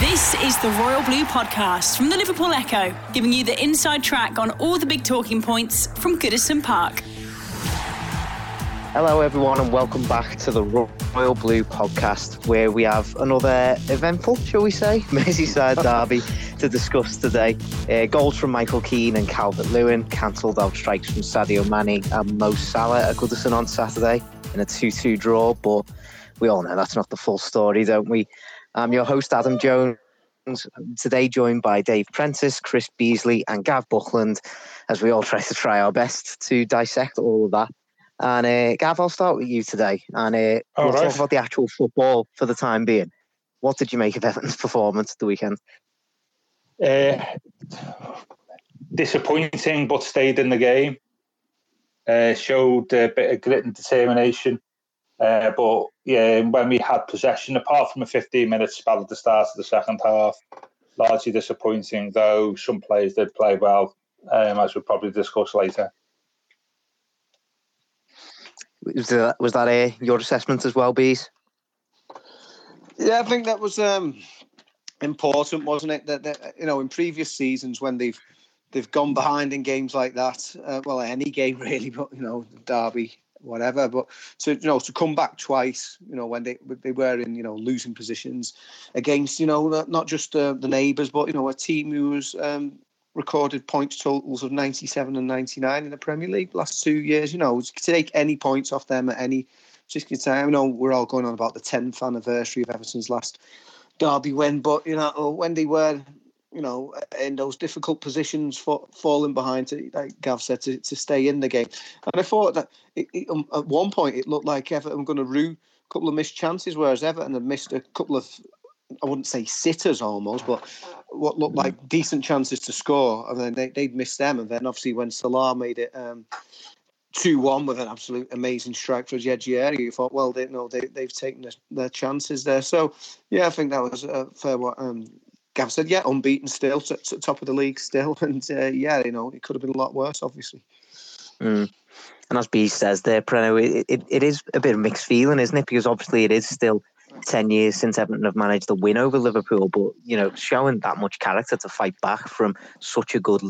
This is the Royal Blue Podcast from the Liverpool Echo, giving you the inside track on all the big talking points from Goodison Park. Hello, everyone, and welcome back to the Royal Blue podcast, where we have another eventful, shall we say, Merseyside derby to discuss today. Uh, goals from Michael Keane and Calvert Lewin, cancelled out strikes from Sadio Mane and Mo Salah at Goodison on Saturday in a 2 2 draw, but we all know that's not the full story, don't we? I'm your host, Adam Jones. Today, joined by Dave Prentice, Chris Beesley, and Gav Buckland, as we all try to try our best to dissect all of that. And uh, Gav, I'll start with you today, and uh, we'll right. talk about the actual football for the time being. What did you make of Everton's performance at the weekend? Uh, disappointing, but stayed in the game. Uh, showed a bit of grit and determination. Uh, but yeah, when we had possession, apart from a 15 minute spell at the start of the second half, largely disappointing, though some players did play well, um, as we'll probably discuss later. Was that, was that uh, your assessment as well, Bees? Yeah, I think that was um, important, wasn't it? That, that you know, in previous seasons when they've they've gone behind in games like that, uh, well, any game really, but you know, Derby, whatever. But to you know to come back twice, you know, when they they were in you know losing positions against you know not, just uh, the neighbours, but you know a team who was um, recorded points totals of 97 and 99 in the Premier League last two years. You know, to take any points off them at any Just particular time. I know we're all going on about the 10th anniversary of Everton's last derby win, but you know when they were. You know, in those difficult positions, for falling behind, to, like Gav said, to, to stay in the game. And I thought that it, it, um, at one point it looked like Everton were going to rue a couple of missed chances, whereas Everton had missed a couple of I wouldn't say sitters almost, but what looked like decent chances to score, and then they, they'd missed them. And then obviously when Salah made it um, two one with an absolute amazing strike for Jedji area, you thought, well, they know they they've taken their, their chances there. So yeah, I think that was a fair um, Gav said. Yeah, unbeaten still, t- t- top of the league still, and uh, yeah, you know it could have been a lot worse, obviously. Mm. And as B says there, Preno, it, it, it is a bit of mixed feeling, isn't it? Because obviously it is still 10 years since Everton have managed to win over Liverpool, but, you know, showing that much character to fight back from such a good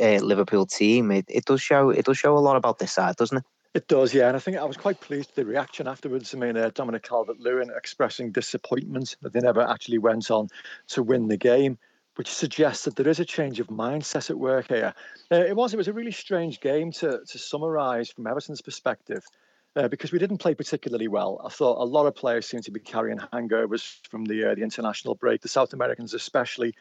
uh, Liverpool team, it, it does show it does show a lot about this side, doesn't it? It does, yeah. And I think I was quite pleased with the reaction afterwards. I mean, uh, Dominic Calvert Lewin expressing disappointment that they never actually went on to win the game which suggests that there is a change of mindset at work here. Uh, it was it was a really strange game to to summarise from Everton's perspective. Uh, because we didn't play particularly well. I thought a lot of players seemed to be carrying hangovers from the uh, the international break. The South Americans, especially,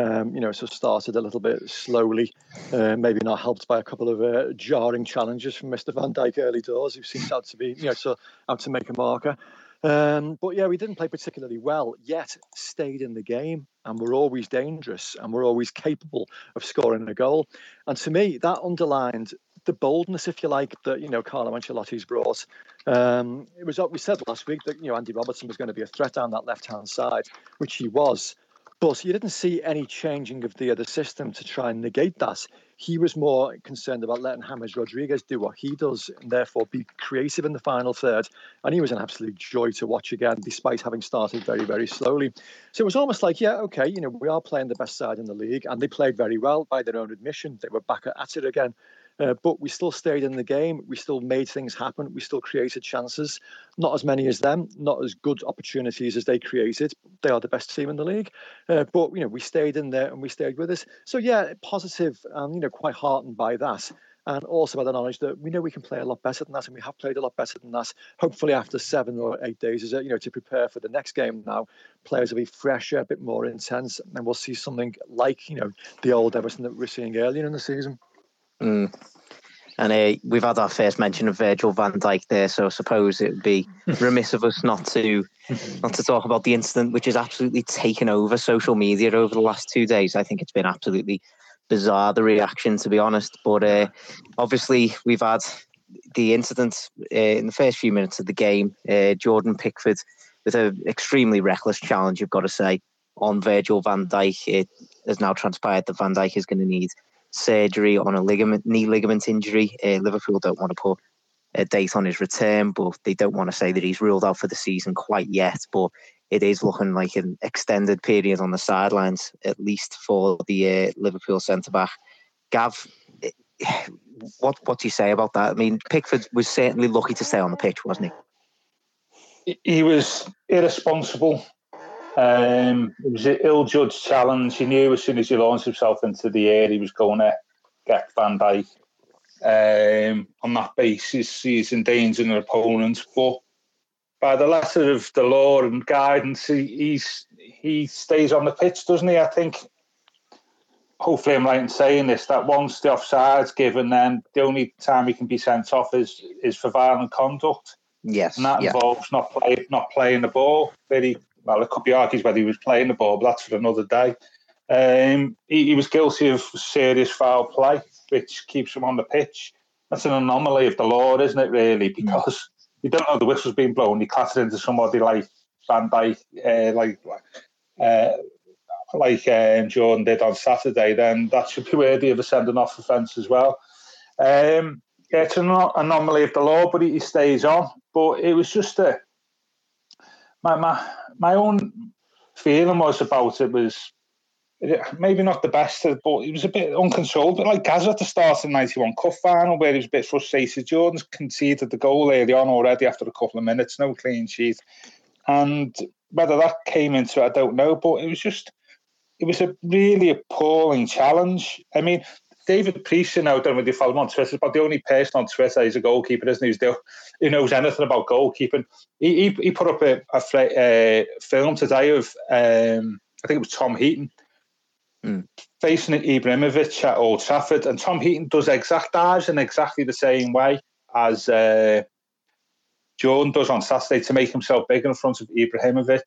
um, you know, of started a little bit slowly. Uh, maybe not helped by a couple of uh, jarring challenges from Mr. Van Dijk early doors, who seems out to be, you know, so out to make a marker. Um, but yeah, we didn't play particularly well, yet stayed in the game and we're always dangerous and we're always capable of scoring a goal. And to me, that underlined the boldness, if you like, that you know Carlo Ancelotti's brought. Um, it was what we said last week that you know Andy Robertson was going to be a threat down that left hand side, which he was. But you didn't see any changing of the other system to try and negate that. He was more concerned about letting James Rodriguez do what he does and therefore be creative in the final third. And he was an absolute joy to watch again, despite having started very, very slowly. So it was almost like, yeah, okay, you know, we are playing the best side in the league, and they played very well by their own admission. They were back at it again. Uh, but we still stayed in the game. We still made things happen. We still created chances. Not as many as them. Not as good opportunities as they created. They are the best team in the league. Uh, but you know, we stayed in there and we stayed with us. So yeah, positive and you know, quite heartened by that. And also by the knowledge that we know we can play a lot better than that, and we have played a lot better than that. Hopefully, after seven or eight days, is it you know to prepare for the next game. Now, players will be fresher, a bit more intense, and we'll see something like you know the old Everton that we we're seeing earlier in the season. Mm. And uh, we've had our first mention of Virgil van Dijk there, so I suppose it would be remiss of us not to not to talk about the incident which has absolutely taken over social media over the last two days. I think it's been absolutely bizarre the reaction, to be honest. But uh, obviously, we've had the incident uh, in the first few minutes of the game. Uh, Jordan Pickford with an extremely reckless challenge, you've got to say, on Virgil van Dijk. It has now transpired that Van Dijk is going to need surgery on a ligament, knee ligament injury. Uh, Liverpool don't want to put a date on his return, but they don't want to say that he's ruled out for the season quite yet. But it is looking like an extended period on the sidelines, at least for the uh, Liverpool centre back. Gav, eh, what what do you say about that? I mean, Pickford was certainly lucky to stay on the pitch, wasn't he? He was irresponsible. Um, it was an ill-judged challenge. He knew as soon as he launched himself into the air, he was going to get Van Dijk. Um, on that basis, he's endangering an opponent. But by the letter of the law and guidance, he, he's he stays on the pitch, doesn't he? I think. Hopefully, I'm right in saying this. That once the offside's given, then the only time he can be sent off is is for violent conduct. Yes, and that yeah. involves not play, not playing the ball. Very well, it could be argued whether he was playing the ball, but that's for another day. Um, he, he, was guilty of serious foul play, which keeps him on the pitch. That's an anomaly of the law, isn't it? Really, mm. because you don't know the whistle's being blown. He clattered into somebody like Van Dijk, uh, like uh, like um, Jordan did on Saturday. Then that should be worthy of a sending off offence as well. Um, yeah, it's an anomaly of the law, but he stays on. But it was just a my my my own feeling was about it was maybe not the best, but he was a bit uncontrolled. But like Gaz at the start of the 91 Cup final, where he was a bit frustrated. Jordan's conceded the goal early on already after a couple of minutes, no clean sheet. And whether that came into it, I don't know. But it was just, it was a really appalling challenge. I mean, David Priest, you know, don't really follow on Twitter, but the only person on Twitter is a goalkeeper, isn't he? Who knows anything about goalkeeping. He, he, he put up a, a, a film today of, um, I think it was Tom Heaton, mm. facing Ibrahimovic at Old Trafford. And Tom Heaton does exact dives in exactly the same way as uh, Jordan does on Saturday to make himself big in front of Ibrahimovic.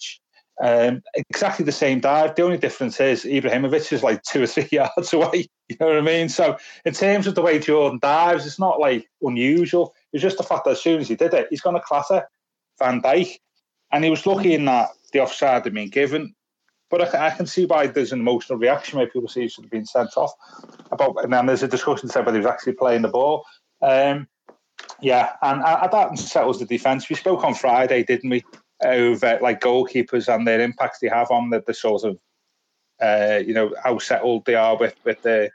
Um, exactly the same dive. The only difference is Ibrahimovic is like two or three yards away. You know what I mean? So in terms of the way Jordan dives, it's not like unusual. It's just the fact that as soon as he did it, he's going to clatter Van Dijk. And he was lucky in that the offside had been given. But I, I, can see why there's an emotional reaction where people see he should have been sent off. About and then there's a discussion say whether he was actually playing the ball. Um, yeah, and uh, that settles the defence. We spoke on Friday, didn't we, over like goalkeepers and their impact they have on the, the sort of uh, you know how settled they are with with the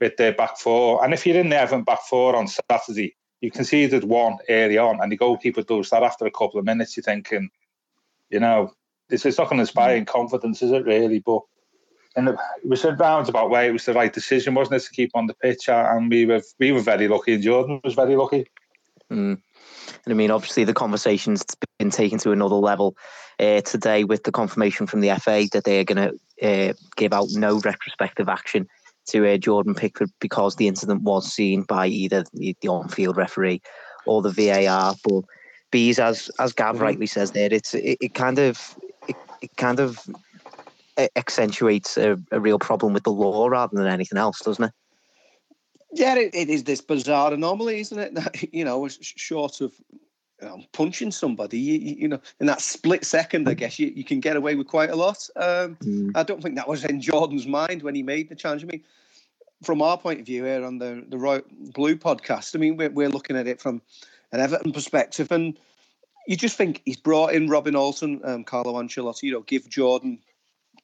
with their back four. And if you're in the Everton back four on Saturday, you conceded one early on, and the goalkeeper does that after a couple of minutes. You're thinking, you know, it's, it's not going to inspire in confidence, is it really? But and it was a roundabout way. It was the right decision, wasn't it, to keep on the pitch? And we were we were very lucky, and Jordan was very lucky. Mm. And I mean, obviously, the conversation's been taken to another level uh, today with the confirmation from the FA that they are going to uh, give out no retrospective action to uh, Jordan Pickford because the incident was seen by either the, the on-field referee or the VAR. But bees, as as Gav mm-hmm. rightly says there, it's it, it kind of it, it, kind of accentuates a, a real problem with the law rather than anything else, doesn't it? Yeah, it, it is this bizarre anomaly, isn't it? That, you know, short of know, punching somebody, you, you, know, in that split second, I guess you, you can get away with quite a lot. Um, mm. I don't think that was in Jordan's mind when he made the challenge. I mean, from our point of view here on the the Royal Blue podcast, I mean, we're we're looking at it from an Everton perspective, and you just think he's brought in Robin Olsen, um, Carlo Ancelotti, you know, give Jordan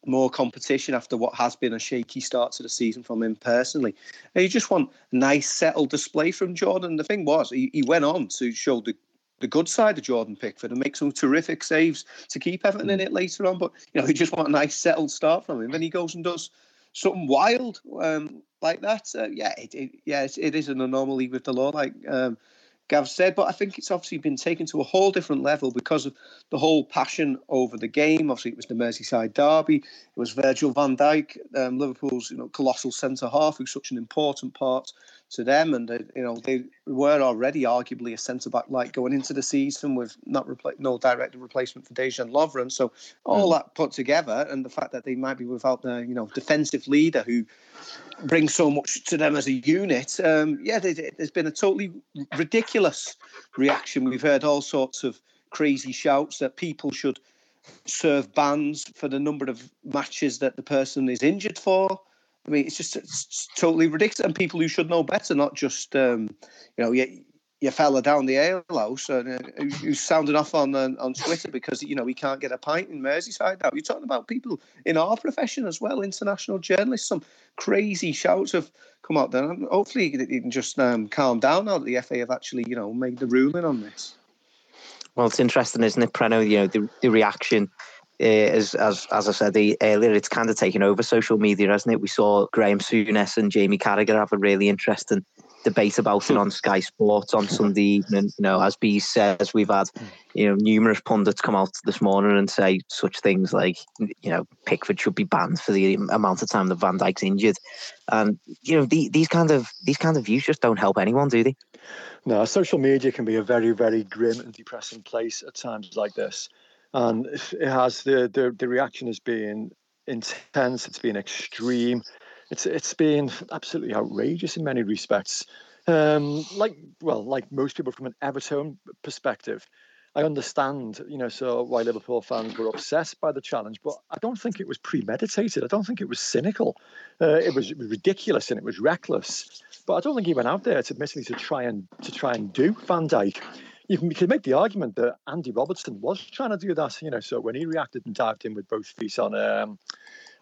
more competition after what has been a shaky start to the season from him personally. And you just want a nice, settled display from Jordan. The thing was, he, he went on to show the, the good side of Jordan Pickford and make some terrific saves to keep Everton in it later on. But, you know, you just want a nice, settled start from him. Then he goes and does something wild um, like that. Uh, yeah, it, it, yeah, it, it is an anomaly with the law. Like um, Gav said, but I think it's obviously been taken to a whole different level because of the whole passion over the game. Obviously, it was the Merseyside derby. It was Virgil van Dijk, um, Liverpool's you know colossal centre half, who's such an important part to them, and uh, you know they were already arguably a centre back like going into the season with not repla- no direct replacement for Dejan Lovren. So all mm. that put together, and the fact that they might be without the you know defensive leader who brings so much to them as a unit, um, yeah, there's been a totally ridiculous reaction. We've heard all sorts of crazy shouts that people should serve bans for the number of matches that the person is injured for. I mean, it's just it's totally ridiculous. And people who should know better, not just um, you know, your, your fella down the ale house uh, who's sounding off on uh, on Twitter because you know he can't get a pint in Merseyside now. You're talking about people in our profession as well, international journalists. Some crazy shouts have come out there. And Hopefully, you can just um, calm down now that the FA have actually you know made the ruling on this. Well, it's interesting, isn't it, Preno? You know, the, the reaction uh, as as as I said earlier, it's kind of taken over social media, hasn't it? We saw Graham Souness and Jamie Carragher have a really interesting debate about it on Sky Sports on Sunday evening. You know, as B says, we've had you know numerous pundits come out this morning and say such things like you know Pickford should be banned for the amount of time that Van Dijk's injured, and you know the, these kind of these kind of views just don't help anyone, do they? No, social media can be a very very grim and depressing place at times like this and it has the the, the reaction has been intense. It's been extreme. It's it's been absolutely outrageous in many respects. Um, like well, like most people from an Everton perspective, I understand, you know, so why Liverpool fans were obsessed by the challenge, but I don't think it was premeditated. I don't think it was cynical. Uh, it was ridiculous and it was reckless. But I don't think he went out there to admittedly to try and to try and do Van Dijk you can, you can make the argument that Andy Robertson was trying to do that, you know, so when he reacted and dived in with both feet on um,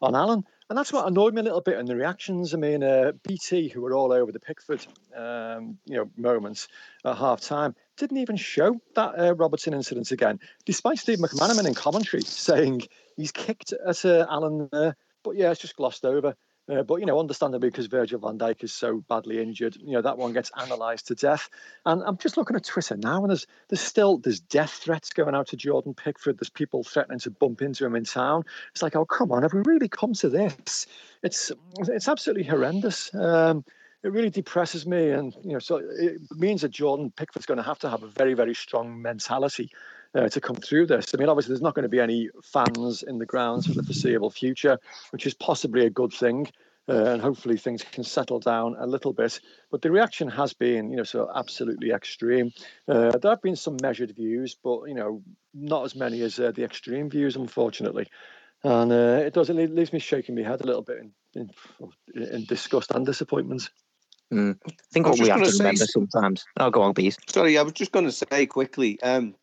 on Allan. And that's what annoyed me a little bit in the reactions. I mean, uh, BT, who were all over the Pickford, um, you know, moments at half time, didn't even show that uh, Robertson incident again, despite Steve McManaman in commentary saying he's kicked at uh, Allan there. But yeah, it's just glossed over. Uh, but you know, understandably, because Virgil van Dijk is so badly injured, you know that one gets analysed to death. And I'm just looking at Twitter now, and there's there's still there's death threats going out to Jordan Pickford. There's people threatening to bump into him in town. It's like, oh come on, have we really come to this? It's it's absolutely horrendous. Um, it really depresses me, and you know, so it means that Jordan Pickford's going to have to have a very very strong mentality uh, to come through this. I mean, obviously, there's not going to be any fans in the grounds for the foreseeable future, which is possibly a good thing. Uh, and hopefully things can settle down a little bit. But the reaction has been, you know, so absolutely extreme. Uh, there have been some measured views, but you know, not as many as uh, the extreme views, unfortunately. And uh, it does it leaves me shaking my head a little bit in, in, in disgust and disappointment. Mm. I think I what we have to remember sometimes. Oh, go on, please. Sorry, I was just going to say quickly. Um,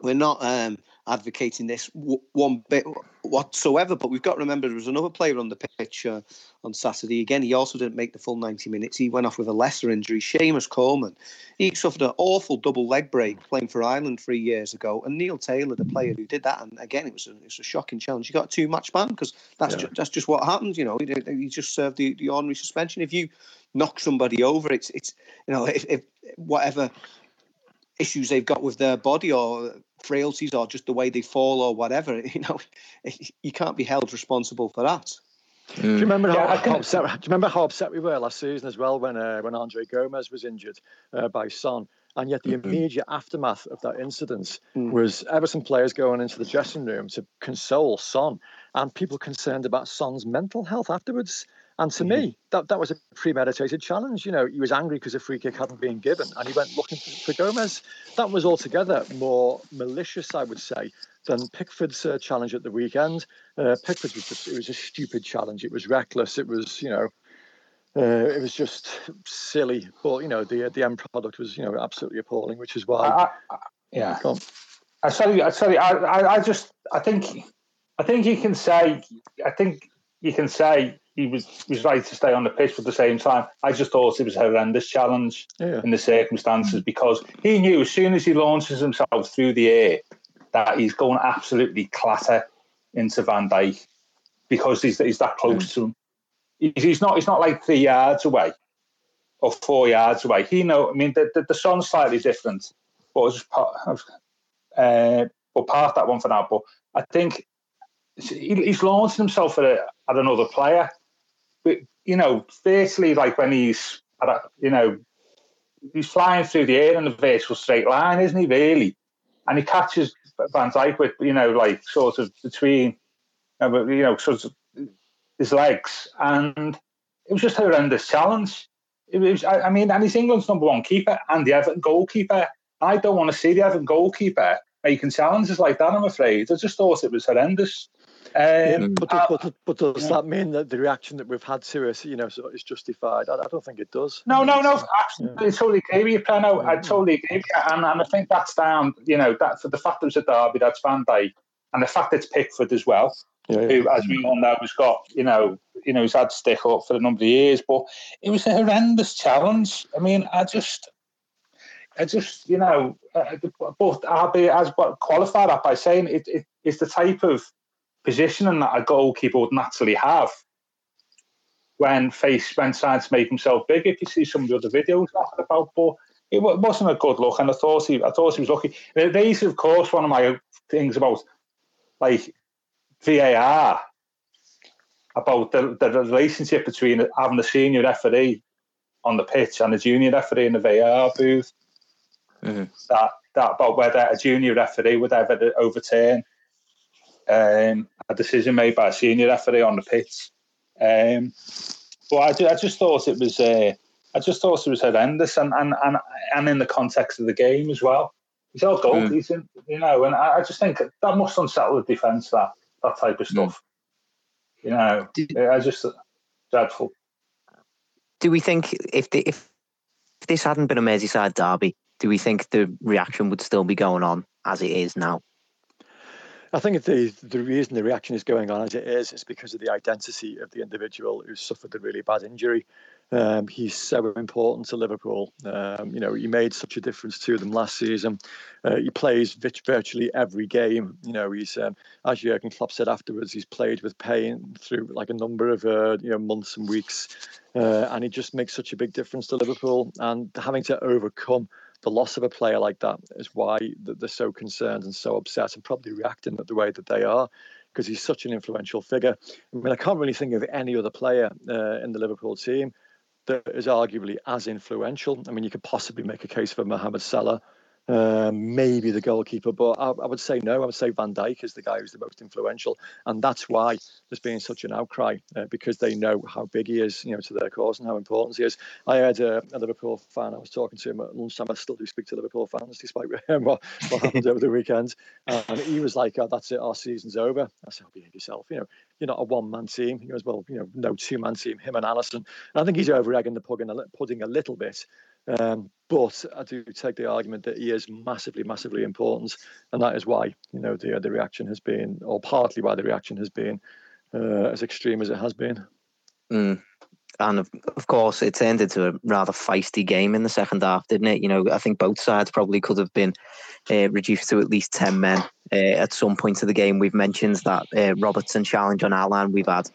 we're not um, advocating this w- one bit whatsoever, but we've got to remember there was another player on the pitch uh, on Saturday. Again, he also didn't make the full 90 minutes. He went off with a lesser injury. Seamus Coleman. He suffered an awful double leg break playing for Ireland three years ago. And Neil Taylor, the player who did that, and again, it was a, it was a shocking challenge. He got a two match ban because that's, yeah. ju- that's just what happens. You know, he, he just served the, the ordinary suspension. If you knock somebody over, it's, it's you know, if, if whatever issues they've got with their body or frailties or just the way they fall or whatever. You know, you can't be held responsible for that. Mm. Do you remember how, yeah, how, upset? Do you remember how upset we were last season as well when uh, when Andre Gomes was injured uh, by Son? And yet, the mm-hmm. immediate aftermath of that incident mm. was Everton players going into the dressing room to console Son, and people concerned about Son's mental health afterwards. And to mm-hmm. me, that, that was a premeditated challenge. You know, he was angry because a free kick hadn't been given and he went looking for, for Gomes. That was altogether more malicious, I would say, than Pickford's uh, challenge at the weekend. Uh, Pickford's was just, it was a stupid challenge. It was reckless. It was, you know, uh, it was just silly. But, you know, the the end product was, you know, absolutely appalling, which is why. I, I, yeah. I sorry, I sorry, I, I, I just, I think, I think you can say, I think you can say he was was right to stay on the pitch, but at the same time, I just thought it was a horrendous challenge yeah. in the circumstances because he knew as soon as he launches himself through the air that he's going absolutely clatter into Van Dijk because he's he's that close to him. He's not he's not like three yards away or four yards away. He know. I mean, the the, the Son's slightly different, but just part uh, we'll park that one for now. But I think he's launching himself at, a, at another player but you know, firstly, like when he's you know, he's flying through the air in a virtual straight line, isn't he? Really, and he catches Van Dijk with you know, like sort of between, uh, you know, sort of his legs, and it was just a horrendous challenge. It was, I, mean, and he's England's number one keeper and the Everton goalkeeper. I don't want to see the Everton goalkeeper making challenges like that. I'm afraid. I just thought it was horrendous. Um, yeah, but, uh, but, but, does yeah. that mean that the reaction that we've had to it, you know, is justified? I, I don't think it does. No, no, no. Absolutely, yeah. I totally agree with you, Preno. I totally agree, and, and I think that's down. You know, that for the fact that it was a derby, that's Van Dijk, and the fact it's Pickford as well. Yeah, who, as we all know, has got you know, you know, he's had stick up for a number of years, but it was a horrendous challenge. I mean, I just, I just, you know, uh, but I'll be as qualified that by saying it, it, it's the type of positioning that a goalkeeper would naturally have when face when trying to make himself big. If you see some of the other videos about, but it wasn't a good look, and I thought he, I thought he was lucky. These, of course, one of my things about like VAR about the, the relationship between having a senior referee on the pitch and a junior referee in the VAR booth. Mm-hmm. That that about whether a junior referee would ever overturn um, a decision made by a senior referee on the pitch. Um, but I, I just thought it was uh, I just thought it was horrendous, and and and and in the context of the game as well. He's all goal, mm. he's in, you know, and I, I just think that must unsettle the defence that that type of stuff. Mm. You know, do, I just dreadful. Do we think if the, if this hadn't been a Merseyside derby, do we think the reaction would still be going on as it is now? I think the the reason the reaction is going on as it is is because of the identity of the individual who suffered a really bad injury. Um, he's so important to Liverpool. Um, you know, he made such a difference to them last season. Uh, he plays virtually every game. You know, he's um, as Jurgen Klopp said afterwards, he's played with pain through like a number of uh, you know months and weeks, uh, and he just makes such a big difference to Liverpool. And having to overcome the loss of a player like that is why they're so concerned and so upset and probably reacting the way that they are because he's such an influential figure. I mean, I can't really think of any other player uh, in the Liverpool team that is arguably as influential. I mean, you could possibly make a case for Mohamed Salah, um, maybe the goalkeeper, but I, I, would say no. I would say Van Dijk is the guy who's the most influential, and that's why there's been such an outcry uh, because they know how big he is, you know, to their cause and how important he is. I had a, a Liverpool fan. I was talking to him at lunchtime. I still do speak to Liverpool fans, despite what, what happened over the weekend. And he was like, oh, "That's it. Our season's over." I said, "Behave yourself. You know, you're not a one-man team." He goes, "Well, you know, no two-man team. Him and Alisson." And I think he's over egging the pudding a little bit. Um, but I do take the argument that he is massively, massively important, and that is why you know the the reaction has been, or partly why the reaction has been uh, as extreme as it has been. Mm. And of, of course, it turned into a rather feisty game in the second half, didn't it? You know, I think both sides probably could have been uh, reduced to at least ten men uh, at some point of the game. We've mentioned that uh, Robertson challenge on Allan. We've had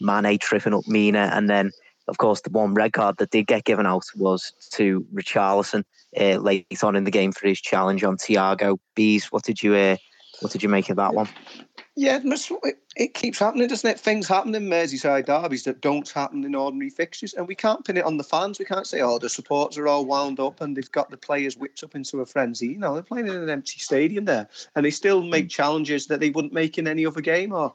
Mane tripping up Mina, and then of course, the one red card that did get given out was to Richarlison uh, late on in the game for his challenge on Thiago. Bees, what did you uh, what did you make of that one? Yeah, it keeps happening, doesn't it? Things happen in Merseyside derbies that don't happen in ordinary fixtures, and we can't pin it on the fans. We can't say, "Oh, the supporters are all wound up and they've got the players whipped up into a frenzy." You know, they're playing in an empty stadium there, and they still make hmm. challenges that they wouldn't make in any other game, or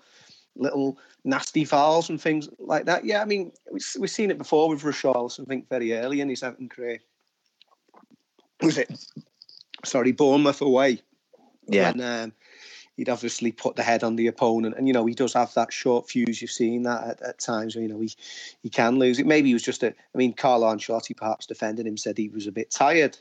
little nasty fouls and things like that. Yeah, I mean, we've we've seen it before with Richarlison, I think, very early in his Everton career. Was it? Sorry, Bournemouth away. Yeah. And um, he'd obviously put the head on the opponent. And, you know, he does have that short fuse. You've seen that at, at times where, you know, he, he can lose it. Maybe he was just a, I mean, Carlo Ancelotti perhaps defending him said he was a bit tired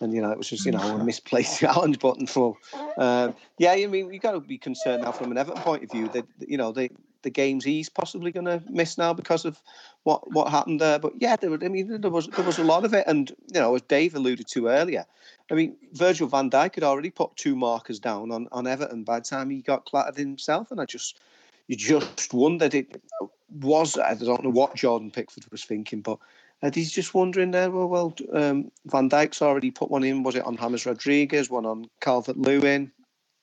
and you know it was just you know a misplaced challenge button for um, yeah I mean you got to be concerned now from an Everton point of view that you know the the games he's possibly going to miss now because of what what happened there. But yeah there, I mean there was there was a lot of it. And you know as Dave alluded to earlier I mean Virgil van Dijk had already put two markers down on on Everton by the time he got clattered himself. And I just you just wondered it was I don't know what Jordan Pickford was thinking but and he's just wondering there, well, well um, Van Dijk's already put one in. Was it on James Rodriguez, one on Calvert Lewin?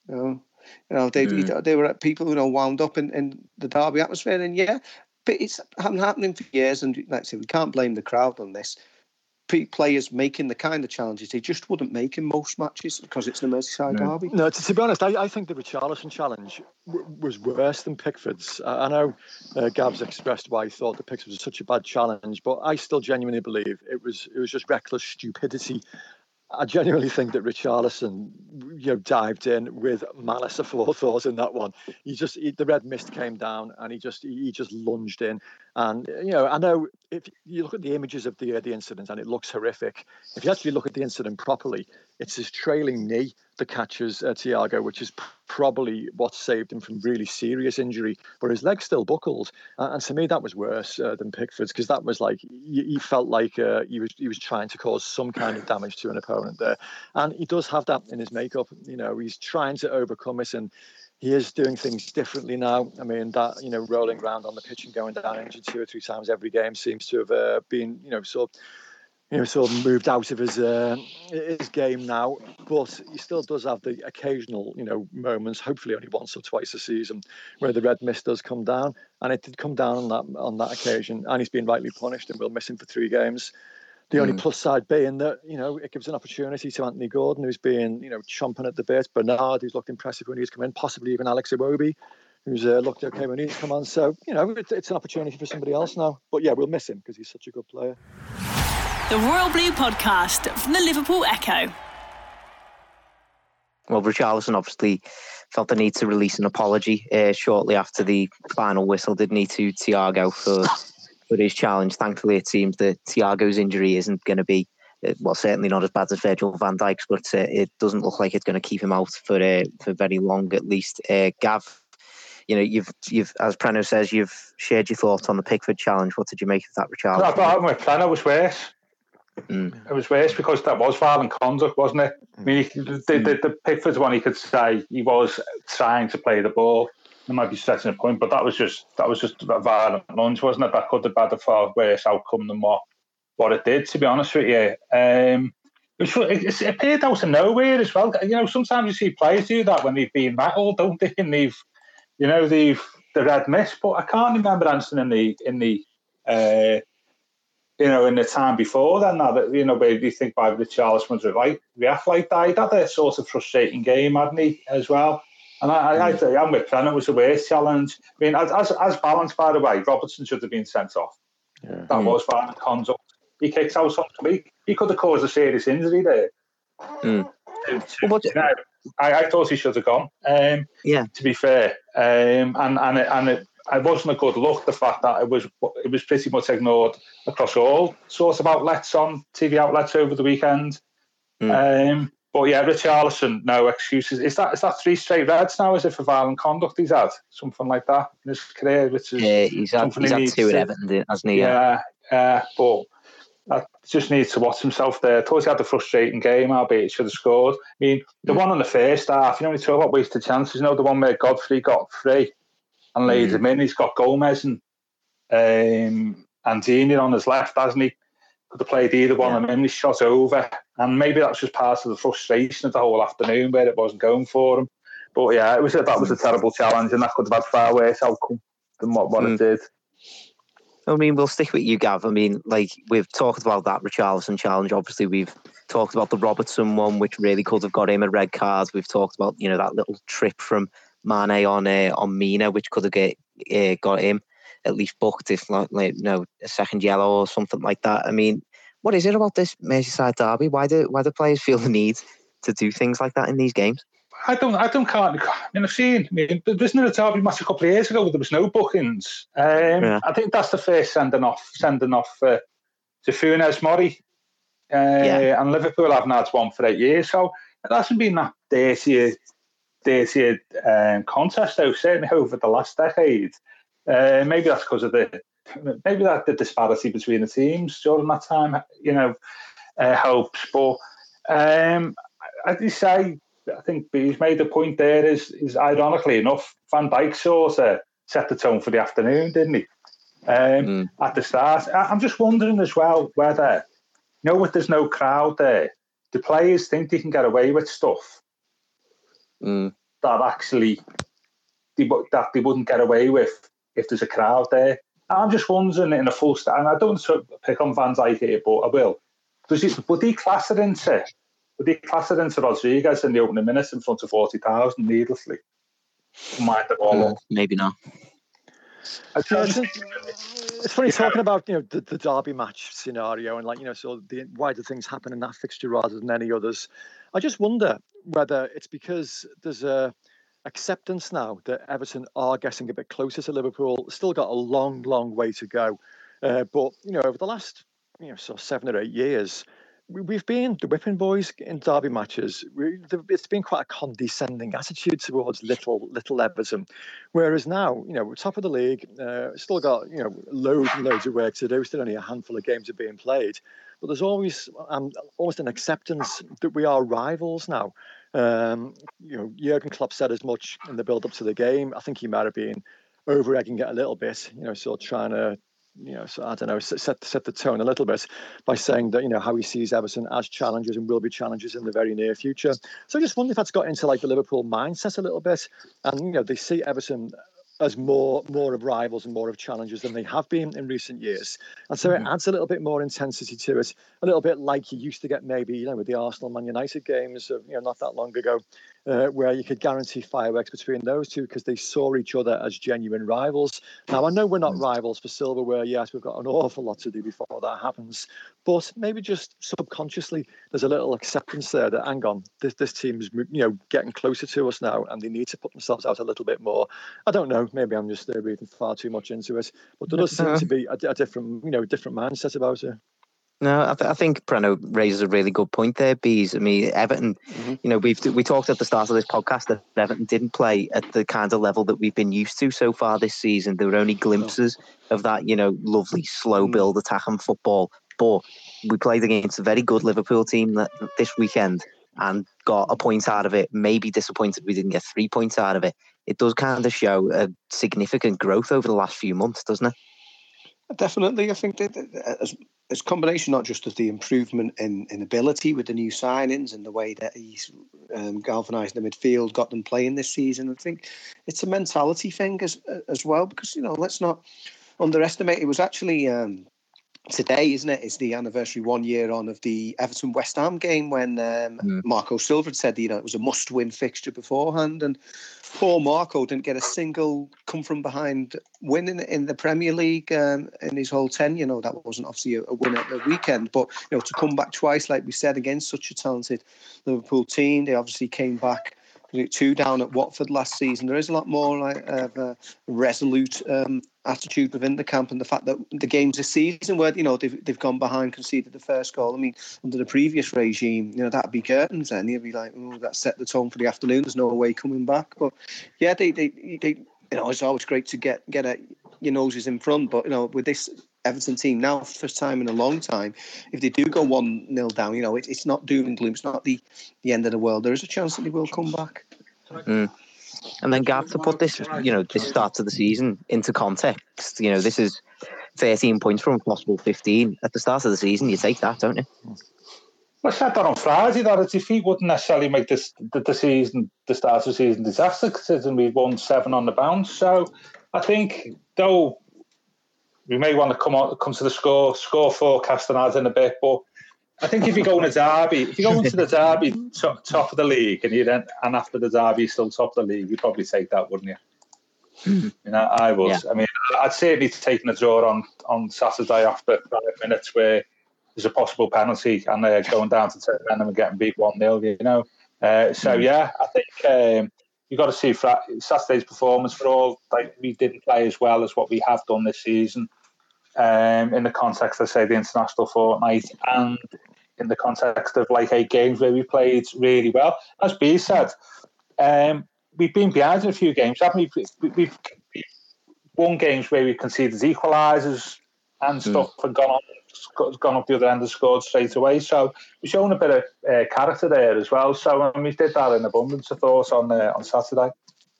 You know, you know they, mm. they were people who you know wound up in, in the derby atmosphere. And yeah, but it's been happening for years. And like I say, we can't blame the crowd on this. Players making the kind of challenges they just wouldn't make in most matches because it's the Merseyside no. derby. No, to, to, be honest, I, I think the Richarlison challenge w- was worse than Pickford's. I, I know uh, Gabs expressed why he thought the Pickford was such a bad challenge, but I still genuinely believe it was it was just reckless stupidity I genuinely think that Richarlison, you know, dived in with malice aforethought in that one. He just he, the red mist came down and he just he just lunged in. And you know, I know if you look at the images of the uh, the incident and it looks horrific. If you actually look at the incident properly, it's his trailing knee that catches uh, Thiago, which is probably what saved him from really serious injury. But his leg still buckled, uh, and to me that was worse uh, than Pickford's because that was like he, he felt like uh, he was he was trying to cause some kind of damage to an opponent there, and he does have that in his makeup. You know, he's trying to overcome it and he is doing things differently now. I mean, that you know, rolling around on the pitch and going down injured two or three times every game seems to have uh, been you know sort of you know sort of moved out of his uh, his game now. But he still does have the occasional you know moments, hopefully only once or twice a season, where the red mist does come down, and it did come down on that on that occasion, and he's been rightly punished, and we'll miss him for three games. The only mm. plus side being that you know it gives an opportunity to Anthony Gordon, who's been you know chomping at the bit, Bernard, who's looked impressive when he's come in, possibly even Alex Iwobi, who's uh, looked okay when he's come on. So you know it's, it's an opportunity for somebody else now. But yeah, we'll miss him because he's such a good player. The Royal Blue Podcast from the Liverpool Echo. Well, Richarlison obviously felt the need to release an apology uh, shortly after the final whistle, didn't he, to Thiago for his challenge. Thankfully, it seems that Thiago's injury isn't going to be, uh, well, certainly not as bad as Virgil van Dijk's, but uh, it doesn't look like it's going to keep him out for uh, for very long at least. Uh, Gav, you know, you've you've as Preno says, you've shared your thoughts on the Pickford challenge. What did you make of that, Richard? I thought with Preno was worse. Mm. It was worse because that was violent conduct, wasn't it? I mean, the, the, the Pickford's one, he could say he was trying to play the ball it might be stretching a point, but that was just that was just a violent lunge, wasn't it? That could have had a far worse outcome than what what it did. To be honest with you, um, it, was, it appeared out of nowhere as well. You know, sometimes you see players do that when they've been rattled, don't they? And they've, you know, they've the red mist. But I can't remember answering in the in the. Uh, you know, in the time before then, now that you know, where you think by Richarlison was right, react like that. He had a sort of frustrating game, hadn't he, as well? And I, I, I, am with Ken. It was a worst challenge. I mean, as, as, as balanced, by the way, Robertson should have been sent off. Yeah. That mm. was violent conduct. He kicks out something. He, he could have caused a serious injury there. Mm. well, you know, I, I thought he should have gone. Um, yeah. To be fair, um, and and it, and it, it wasn't a good look. The fact that it was it was pretty much ignored across all sorts of outlets on TV outlets over the weekend. Mm. Um, but yeah, Richarlison, no excuses. Is that is that three straight reds now? Is it for violent conduct he's had? Something like that in his career, which is yeah, he's had, he's he had two at Everton, hasn't he? Yeah, yeah, but that just needs to watch himself there. I thought he had a frustrating game, albeit he should have scored. I mean, the mm. one on the first half, you know, we talk about wasted chances. You know, the one where Godfrey got free and laid mm. him in. He's got Gomez and um, and on his left, hasn't he? Could have played either one yeah. of them. He shot over, and maybe that's just part of the frustration of the whole afternoon where it wasn't going for them. But yeah, it was a, that was a terrible challenge, and that could have had far worse outcome than what, what mm. it did. I mean, we'll stick with you, Gav. I mean, like we've talked about that Richarlison challenge. Obviously, we've talked about the Robertson one, which really could have got him a red card. We've talked about you know that little trip from Mane on uh, on Mina, which could have get, uh, got him at least booked, if not like you know a second yellow or something like that. I mean, what is it about this Merseyside derby? Why do why do players feel the need to do things like that in these games? I don't, I don't can't. I mean, I've seen. I mean, there's no derby match a couple of years ago where there was no bookings. Um, yeah. I think that's the first sending off, sending off uh, to Funes Mori, uh, yeah. and Liverpool haven't had one for eight years, so it hasn't been that dirty, dirty um, contest though. Certainly over the last decade. Uh, maybe that's because of the maybe that the disparity between the teams during that time, you know, uh, helps. But um, as you say, I think he's made the point there is, is ironically enough, Van Dijk sort of set the tone for the afternoon, didn't he? Um, mm. At the start, I'm just wondering as well whether, you know, with there's no crowd there, the players think they can get away with stuff mm. that actually they, that they wouldn't get away with if there's a crowd there. I'm just wondering in a full stand, and I don't sort of pick on Van Dijk here, but I will. Does he, would he class it into would he class it into Rodriguez in the opening minutes in front of forty thousand needlessly? Mind it all uh, Maybe not. Yeah, it's, it's, funny talking about you know the, the derby match scenario and like you know so the why do things happen in that fixture rather than any others. I just wonder whether it's because there's a acceptance now that Everton are getting a bit closer to Liverpool. Still got a long, long way to go, uh, but you know over the last you know so seven or eight years, we've been the whipping boys in derby matches. We, it's been quite a condescending attitude towards little little Everton, whereas now you know we're top of the league, uh, still got you know loads and loads of work to do. Still only a handful of games are being played, but there's always um, almost an acceptance that we are rivals now. Um, you know, Jurgen Klopp said as much in the build up to the game. I think he might have been over egging it a little bit. You know, sort of trying to you know, so I don't know, set set the tone a little bit by saying that you know how he sees Everton as challengers and will be challengers in the very near future. So I just wonder if that's got into like the Liverpool mindset a little bit, and you know they see Everton as more more of rivals and more of challengers than they have been in recent years. And so mm-hmm. it adds a little bit more intensity to it, a little bit like you used to get maybe, you know, with the Arsenal Man United games of, you know, not that long ago, uh, where you could guarantee fireworks between those two because they saw each other as genuine rivals. Now, I know we're not mm. rivals for silverware. Yes, we've got an awful lot to do before that happens. But maybe just subconsciously, there's a little acceptance there that, hang on, this, this team's you know getting closer to us now and they need to put themselves out a little bit more. I don't know. Maybe I'm just reading far too much into it. But there does seem to be a, a different, you know, different mindset about it. No, I, th- I, think Preno raises a really good point there, Bees. I mean, Everton, mm-hmm. you know, we've we talked at the start of this podcast that Everton didn't play at the kind of level that we've been used to so far this season. There were only glimpses oh. of that, you know, lovely slow mm. build and football. But we played against a very good Liverpool team that, this weekend and got a point out of it. Maybe disappointed we didn't get three points out of it. It does kind of show a significant growth over the last few months, doesn't it? Definitely, I think that as it's combination not just of the improvement in, in ability with the new signings and the way that he's um, galvanised the midfield, got them playing this season. I think it's a mentality thing as as well because you know let's not underestimate. It was actually um, today, isn't it? it? Is the anniversary one year on of the Everton West Ham game when um, mm. Marco Silva had said you know it was a must win fixture beforehand, and poor Marco didn't get a single come from behind win in, in the Premier League um, in his whole tenure. You know that wasn't obviously a, a win at the weekend, but you know to come back twice, like we said, against such a talented Liverpool team, they obviously came back two down at Watford last season. There is a lot more like of a resolute um, attitude within the camp, and the fact that the games this season where you know they've they've gone behind, conceded the first goal. I mean, under the previous regime, you know that'd be curtains. Then you'd be like, oh, that set the tone for the afternoon. There's no way coming back. But yeah, they they they you know it's always great to get get a, your noses in front. But you know with this Everton team now, first time in a long time. If they do go one 0 down, you know it, it's not doom and gloom. It's not the the end of the world. There is a chance that they will come back. Mm. And then Gav to put this, you know, this start of the season into context. You know, this is 13 points from possible 15 at the start of the season. You take that, don't you? Well, I said that on Friday that his defeat wouldn't necessarily make this the, the season, the start of the season disaster, considering we won seven on the bounce. So I think, though we may want to come on come to the score score forecast and add in a bit, but I think if you go in a derby, if you go into the derby top, top of the league and you then and after the derby still top of the league, you'd probably take that, wouldn't you? Hmm. you know, I was. Yeah. I mean, I'd certainly taken a draw on on Saturday after five minutes where there's a possible penalty and they're going down to ten men and getting beat one 0 You know, uh, so hmm. yeah, I think um, you got to see Saturday's performance for all. Like we didn't play as well as what we have done this season um, in the context of say the international fortnight and in the context of like eight games where we played really well. As B said, um, we've been behind in a few games, haven't we? We've, we've, won games where we conceded equalisers and hmm. stuff mm. and gone on, gone up the other end and scored straight away. So we've shown a bit of uh, character there as well. So we did that in abundance, of course, on uh, on Saturday.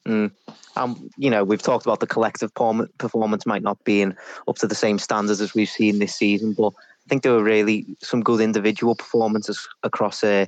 Mm. Um, you know, we've talked about the collective performance might not being up to the same standards as we've seen this season, but I think there were really some good individual performances across uh,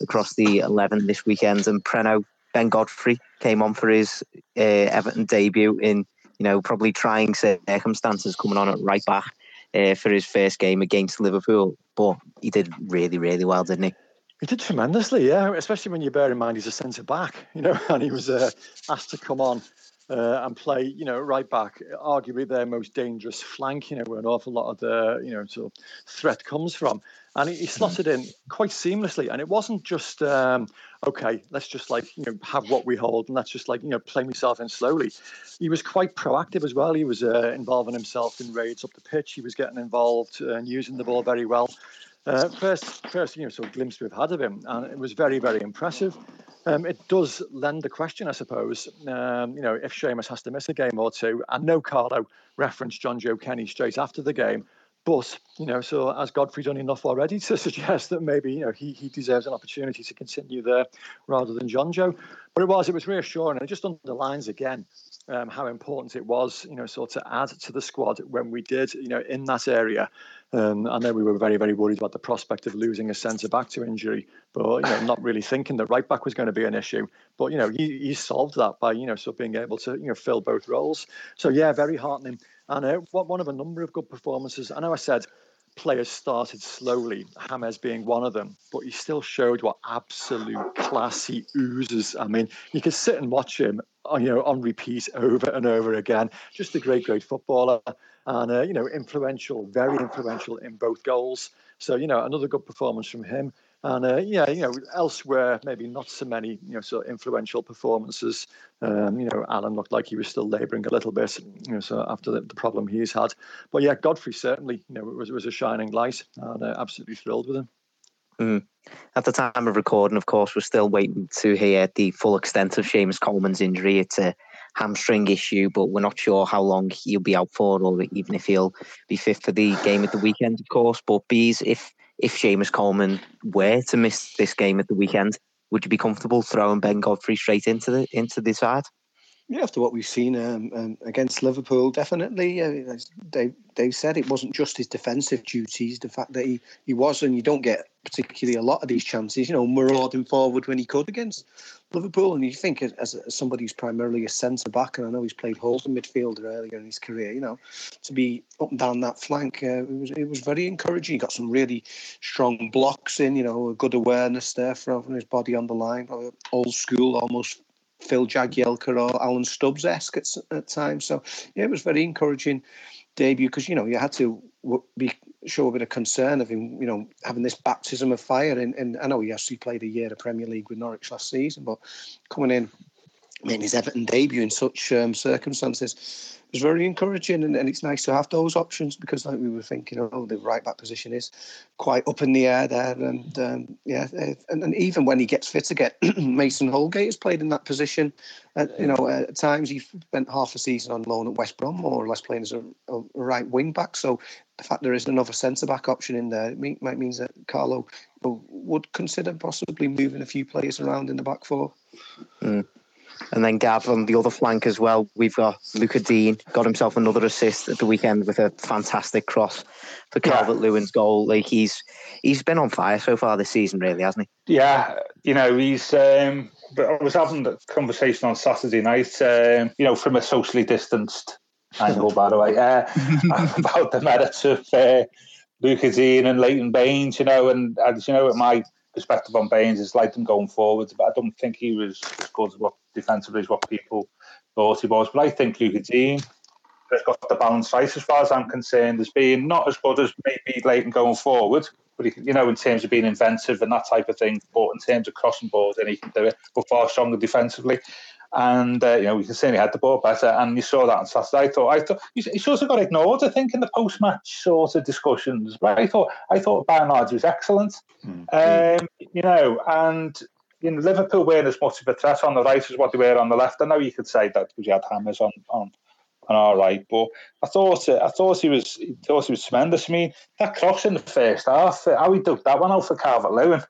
across the eleven this weekend. And Preno Ben Godfrey came on for his uh, Everton debut in you know probably trying circumstances, coming on at right back. uh, for his first game against Liverpool, but he did really, really well, didn't he? He did tremendously, yeah. Especially when you bear in mind he's a centre back, you know, and he was uh, asked to come on uh, and play, you know, right back, arguably their most dangerous flank, you know, where an awful lot of the, you know, sort of threat comes from. And he, he slotted in quite seamlessly. And it wasn't just, um, okay, let's just like, you know, have what we hold and let's just like, you know, play myself in slowly. He was quite proactive as well. He was uh, involving himself in raids up the pitch. He was getting involved and using the ball very well. Uh, first, first, you know, sort of glimpse we've had of him, and it was very, very impressive. Um, it does lend the question, I suppose. Um, you know, if Seamus has to miss a game or two, and no Carlo referenced Jonjoe Kenny straight after the game, but you know, so has Godfrey done enough already to suggest that maybe you know he he deserves an opportunity to continue there rather than Jonjoe? But it was it was reassuring, and it just underlines again um, how important it was, you know, sort of add to the squad when we did, you know, in that area. Um, I know we were very, very worried about the prospect of losing a centre back to injury, but you know, not really thinking that right back was going to be an issue. But you know, he, he solved that by you know, so being able to you know fill both roles. So yeah, very heartening, and uh, one of a number of good performances. I know I said players started slowly, James being one of them, but he still showed what absolute class he oozes. I mean, you could sit and watch him, uh, you know, on repeat over and over again. Just a great, great footballer and uh, you know influential, very influential in both goals. So you know another good performance from him. And uh, yeah, you know, elsewhere maybe not so many, you know, sort of influential performances. Um, you know, Allan looked like he was still labouring a little bit, you know, so after the, the, problem he's had. But yeah, Godfrey certainly, you know, was was a shining light, and uh, absolutely thrilled with him. Mm. At the time of recording, of course, we're still waiting to hear the full extent of Seamus Coleman's injury. It's a hamstring issue, but we're not sure how long he'll be out for, or even if he'll be fit for the game at the weekend, of course. But bees, if if Seamus Coleman were to miss this game at the weekend, would you be comfortable throwing Ben Godfrey straight into the into the side? Yeah, after what we've seen um, um, against Liverpool, definitely. Uh, they they said it wasn't just his defensive duties, the fact that he, he was, and you don't get particularly a lot of these chances, you know, marauding forward when he could against Liverpool. And you think, as, as somebody who's primarily a centre back, and I know he's played holding midfielder earlier in his career, you know, to be up and down that flank, uh, it was it was very encouraging. He got some really strong blocks in, you know, a good awareness there from his body on the line, old school, almost Phil Jagielka or Alan Stubbs esque at, at times. So yeah, it was very encouraging debut because you know you had to be show a bit of concern of him, you know, having this baptism of fire. And, and I know he actually played a year of Premier League with Norwich last season, but coming in, making his Everton debut in such um, circumstances was very encouraging, and, and, it's nice to have those options because, like we were thinking, oh, the right back position is quite up in the air there, and um, yeah, and, and, even when he gets fit again, Mason Holgate has played in that position. Uh, you know, at times he spent half a season on loan at West Brom, more or less playing as a, a right wing back. So the fact there is another centre back option in there it might means that Carlo would consider possibly moving a few players around in the back four. Mm. And then Gav on the other flank as well. We've got Lucas Digne got himself another assist at the weekend with a fantastic cross for Calvert Lewin's goal. Like he's he's been on fire so far this season, really, hasn't he? Yeah, you know he's. Um, but I was having a conversation on Saturday night. Um, you know, from a socially distanced angle, by the way, uh, about the merits of uh, Lucas Digne and Leighton Baines. You know, and as you know, at my perspective on Baines is like him going forwards, but I don't think he was as good as what defensively is what people thought he was. But I think Lucas Digne has got the balance right as far as I'm concerned as being not as good as maybe Leighton going forward, but he, you know, in terms of being inventive and that type of thing, but in terms of crossing balls, then he can do it, but far stronger defensively and uh, you know we can see he had the ball better, and you saw that on Saturday. I thought I thought he, he sort of got ignored. I think in the post match sort of discussions, but I thought I thought Bernard was excellent. Mm-hmm. Um, you know, and you know Liverpool weren't as much of a threat on the right as what they were on the left. I know you could say that because you had hammers on on on our right, but I thought I thought he was I thought he was tremendous. I mean that cross in the first half, how he dug that one out for Calvert Lewin.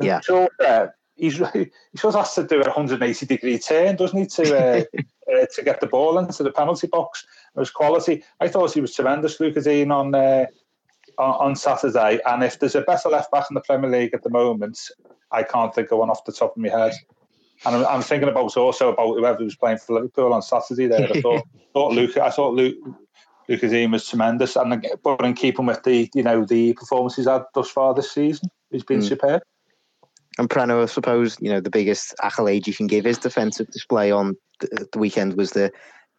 Yeah. So, uh, he's he sort of has to do a 180 degree turn, doesn't he, to uh, uh, to get the ball into the penalty box. It was quality. I thought he was tremendous, Lucas Digne, on, uh, on on Saturday. And if there's a better left back in the Premier League at the moment, I can't think of one off the top of my head. And I'm, I'm thinking about also about whoever was playing for Liverpool on Saturday. There, I thought, thought Luke. I thought Luke. Lucas was tremendous, and but in keeping with the you know the performances had thus far this season, he's been mm. superb. And Preno, I suppose, you know, the biggest accolade you can give his defensive display on the, the weekend was the.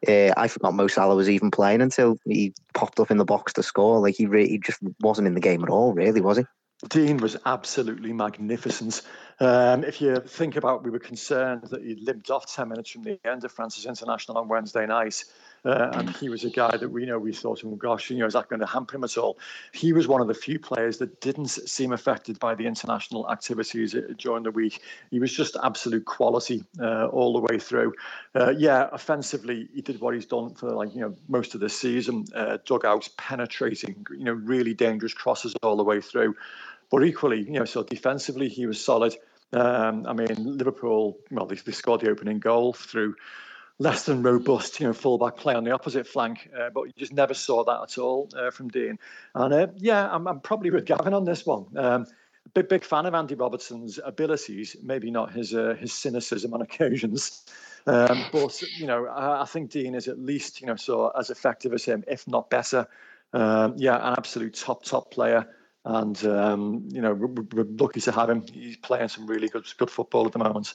Uh, I forgot Mo Salah was even playing until he popped up in the box to score. Like he, re- he just wasn't in the game at all, really, was he? Digne was absolutely magnificent. Um, if you think about, we were concerned that he limped off 10 minutes from the end of France's International on Wednesday night. Uh, and he was a guy that we know we thought, oh gosh, you know, is that going to hamper him at all? He was one of the few players that didn't seem affected by the international activities uh, during the week. He was just absolute quality uh, all the way through. Uh, yeah, offensively, he did what he's done for like you know most of the season. Uh, dugouts, penetrating, you know, really dangerous crosses all the way through. But equally, you know, so defensively he was solid. Um, I mean, Liverpool, well, they, they scored the opening goal through less than robust, you know, fullback play on the opposite flank. Uh, but you just never saw that at all uh, from Digne. And uh, yeah, I'm, I'm, probably with Gavin on this one. Um, big big fan of Andy Robertson's abilities, maybe not his uh, his cynicism on occasions. Um, but you know, I, I, think Digne is at least you know so as effective as him, if not better. Um, yeah, an absolute top top player, and um, you know we're, we're, lucky to have him. He's playing some really good good football at the moment.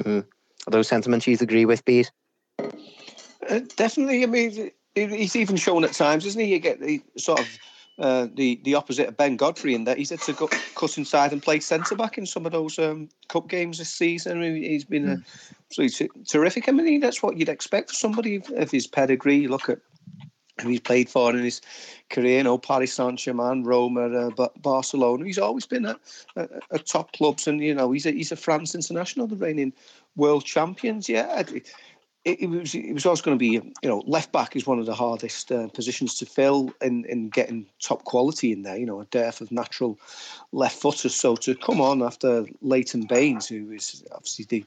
Mm-hmm. Are those sentiments you agree with, Bees? Uh, definitely. I mean, he's even shown at times, isn't he? You get the sort of uh, the the opposite of Ben Godfrey in that he's had to go, cut inside and play centre back in some of those um, cup games this season. I mean, he's been mm. absolutely terrific. I mean, that's what you'd expect for somebody of his pedigree. You look at he's played for in his career, you know, Paris Saint Germain, Roma, uh, Barcelona. He's always been at, at, at, top clubs, and you know, he's a, he's a France international, the reigning world champions. Yeah, it, it, was it was always going to be you know left back is one of the hardest uh, positions to fill in in getting top quality in there. You know a dearth of natural left footers. So to come on after Leighton Baines, who is obviously the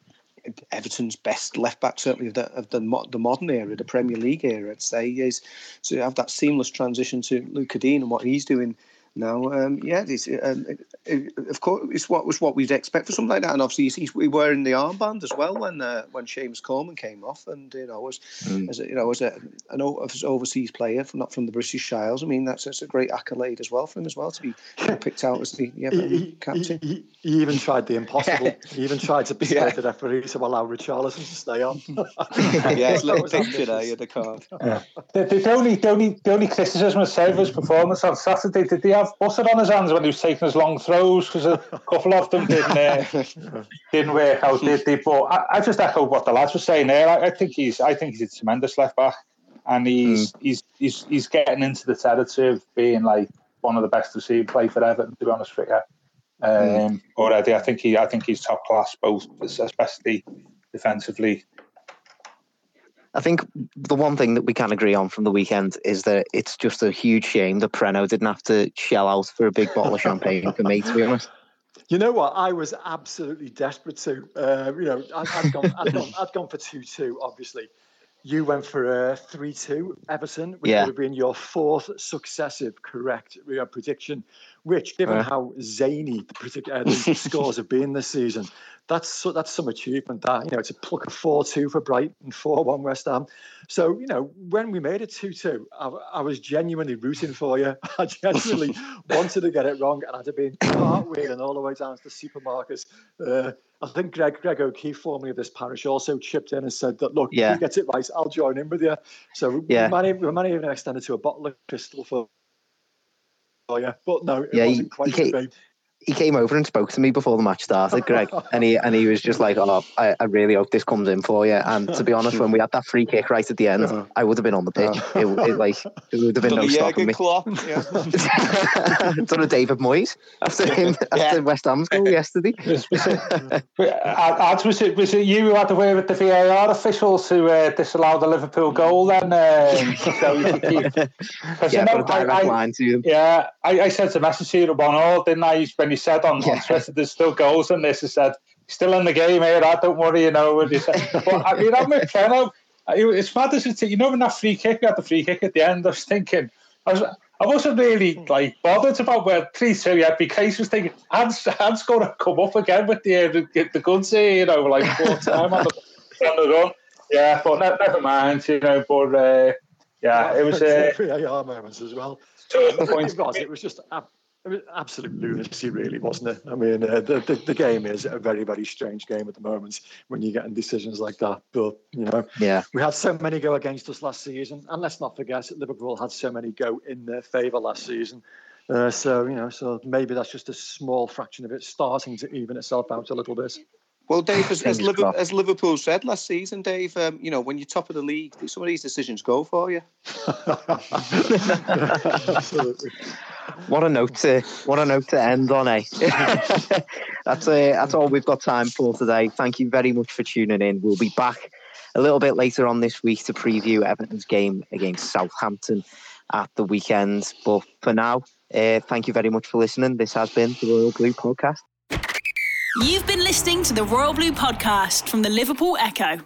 Everton's best left back, certainly of the, of the, the modern era, the Premier League era, I'd say, is to have that seamless transition to Lucas Digne and what he's doing now, um, yeah, this, um, it, it, of course, it's what was what we'd expect for something like that. And obviously, he's, he's, we were in the armband as well when uh, when Seamus Coleman came off, and you know, as mm. as a, you know, as a, an overseas player, from, not from the British Isles. I mean, that's, that's a great accolade as well for him as well to be picked out as the yeah, he, captain. He, he, he, even tried the impossible. he even tried to persuade yeah. the referee to allow Richarlison to stay on. yeah, it's a little picture there, you the card. Yeah. The, the, only the only the only criticism of Silva's performance on Saturday did he have butter on his hands when he was taking his long throws because a couple of them didn't uh, didn't work out, did they? But I, I, just echo what the lads were saying there. I, I, think he's I think he's a tremendous left back, and he's mm. he's he's he's getting into the territory of being like one of the best to see play for Everton. To be honest with you, um, mm. already I think he I think he's top class both, especially defensively I think the one thing that we can agree on from the weekend is that it's just a huge shame that Preno didn't have to shell out for a big bottle of champagne for me, to be honest. You know what? I was absolutely desperate to. Uh, you know, I'd, I'd, gone, I'd, gone, I'd gone for 2 2, obviously. You went for a 3 2 Everton, which yeah. would have been your fourth successive correct prediction, which, given uh, how zany the, uh, the scores have been this season, that's so, that's some achievement. That you know, it's a pluck a four-two for Brighton, four-one West Ham. So you know, when we made it two-two, I, I was genuinely rooting for you. I genuinely wanted to get it wrong, and I'd have been cartwheeling all the way down to the supermarkets. Uh, I think Greg Greg O'Keeffe, formerly of this parish, also chipped in and said that look, yeah. if you get it right, I'll join in with you. So yeah. we might, we might even extend it to a bottle of Cristal for. Oh yeah, but no, it yeah, wasn't quite he, he came over and spoke to me before the match started, Greg, and he and he was just like, "Oh, I, I really hope this comes in for you." And to be honest, when we had that free kick right at the end, uh-huh. I would have been on the pitch. Uh-huh. It, it, like it would have been no stopping me. Klopp, yeah. Done a David Moyes after him yeah. after West Ham's goal yesterday. Was, was, it, was it was it you who had to wear with the VAR officials to uh, disallow the Liverpool goal? Then, um, so you keep, yeah, you know, I, I, yeah, I, I sent a message to you one all, didn't I? When he said on, yeah. on Twitter, there's still goals in this. He said, still in the game here, I don't worry, you know. And he said, but I mean, I'm with Preno. It's mad as it, you know, when that free kick, we had the free kick at the end, I was thinking, I was, I wasn't really like bothered about where three two yet because I was thinking Hans Hans to come up again with the the, the guns here, you know, like four time on the, on the run. Yeah, but never mind, you know. But uh, Yeah, it was uh, moments as well. Two points. It was, it was just it was absolute lunacy, really, wasn't it? I mean, uh, the, the, the game is a very very strange game at the moment when you're getting decisions like that. But you know, yeah, we had so many go against us last season, and let's not forget that Liverpool had so many go in their favour last season. Uh, so you know, so maybe that's just a small fraction of it starting to even itself out a little bit. Well, Dave, as, as, Liverpool, as Liverpool said last season, Dave, um, you know, when you're top of the league, some of these decisions go for you. Absolutely. What a note to what a note to end on, eh? that's uh, that's all we've got time for today. Thank you very much for tuning in. We'll be back a little bit later on this week to preview Everton's game against Southampton at the weekend. But for now, uh, thank you very much for listening. This has been the Royal Blue Podcast. You've been listening to the Royal Blue Podcast from the Liverpool Echo.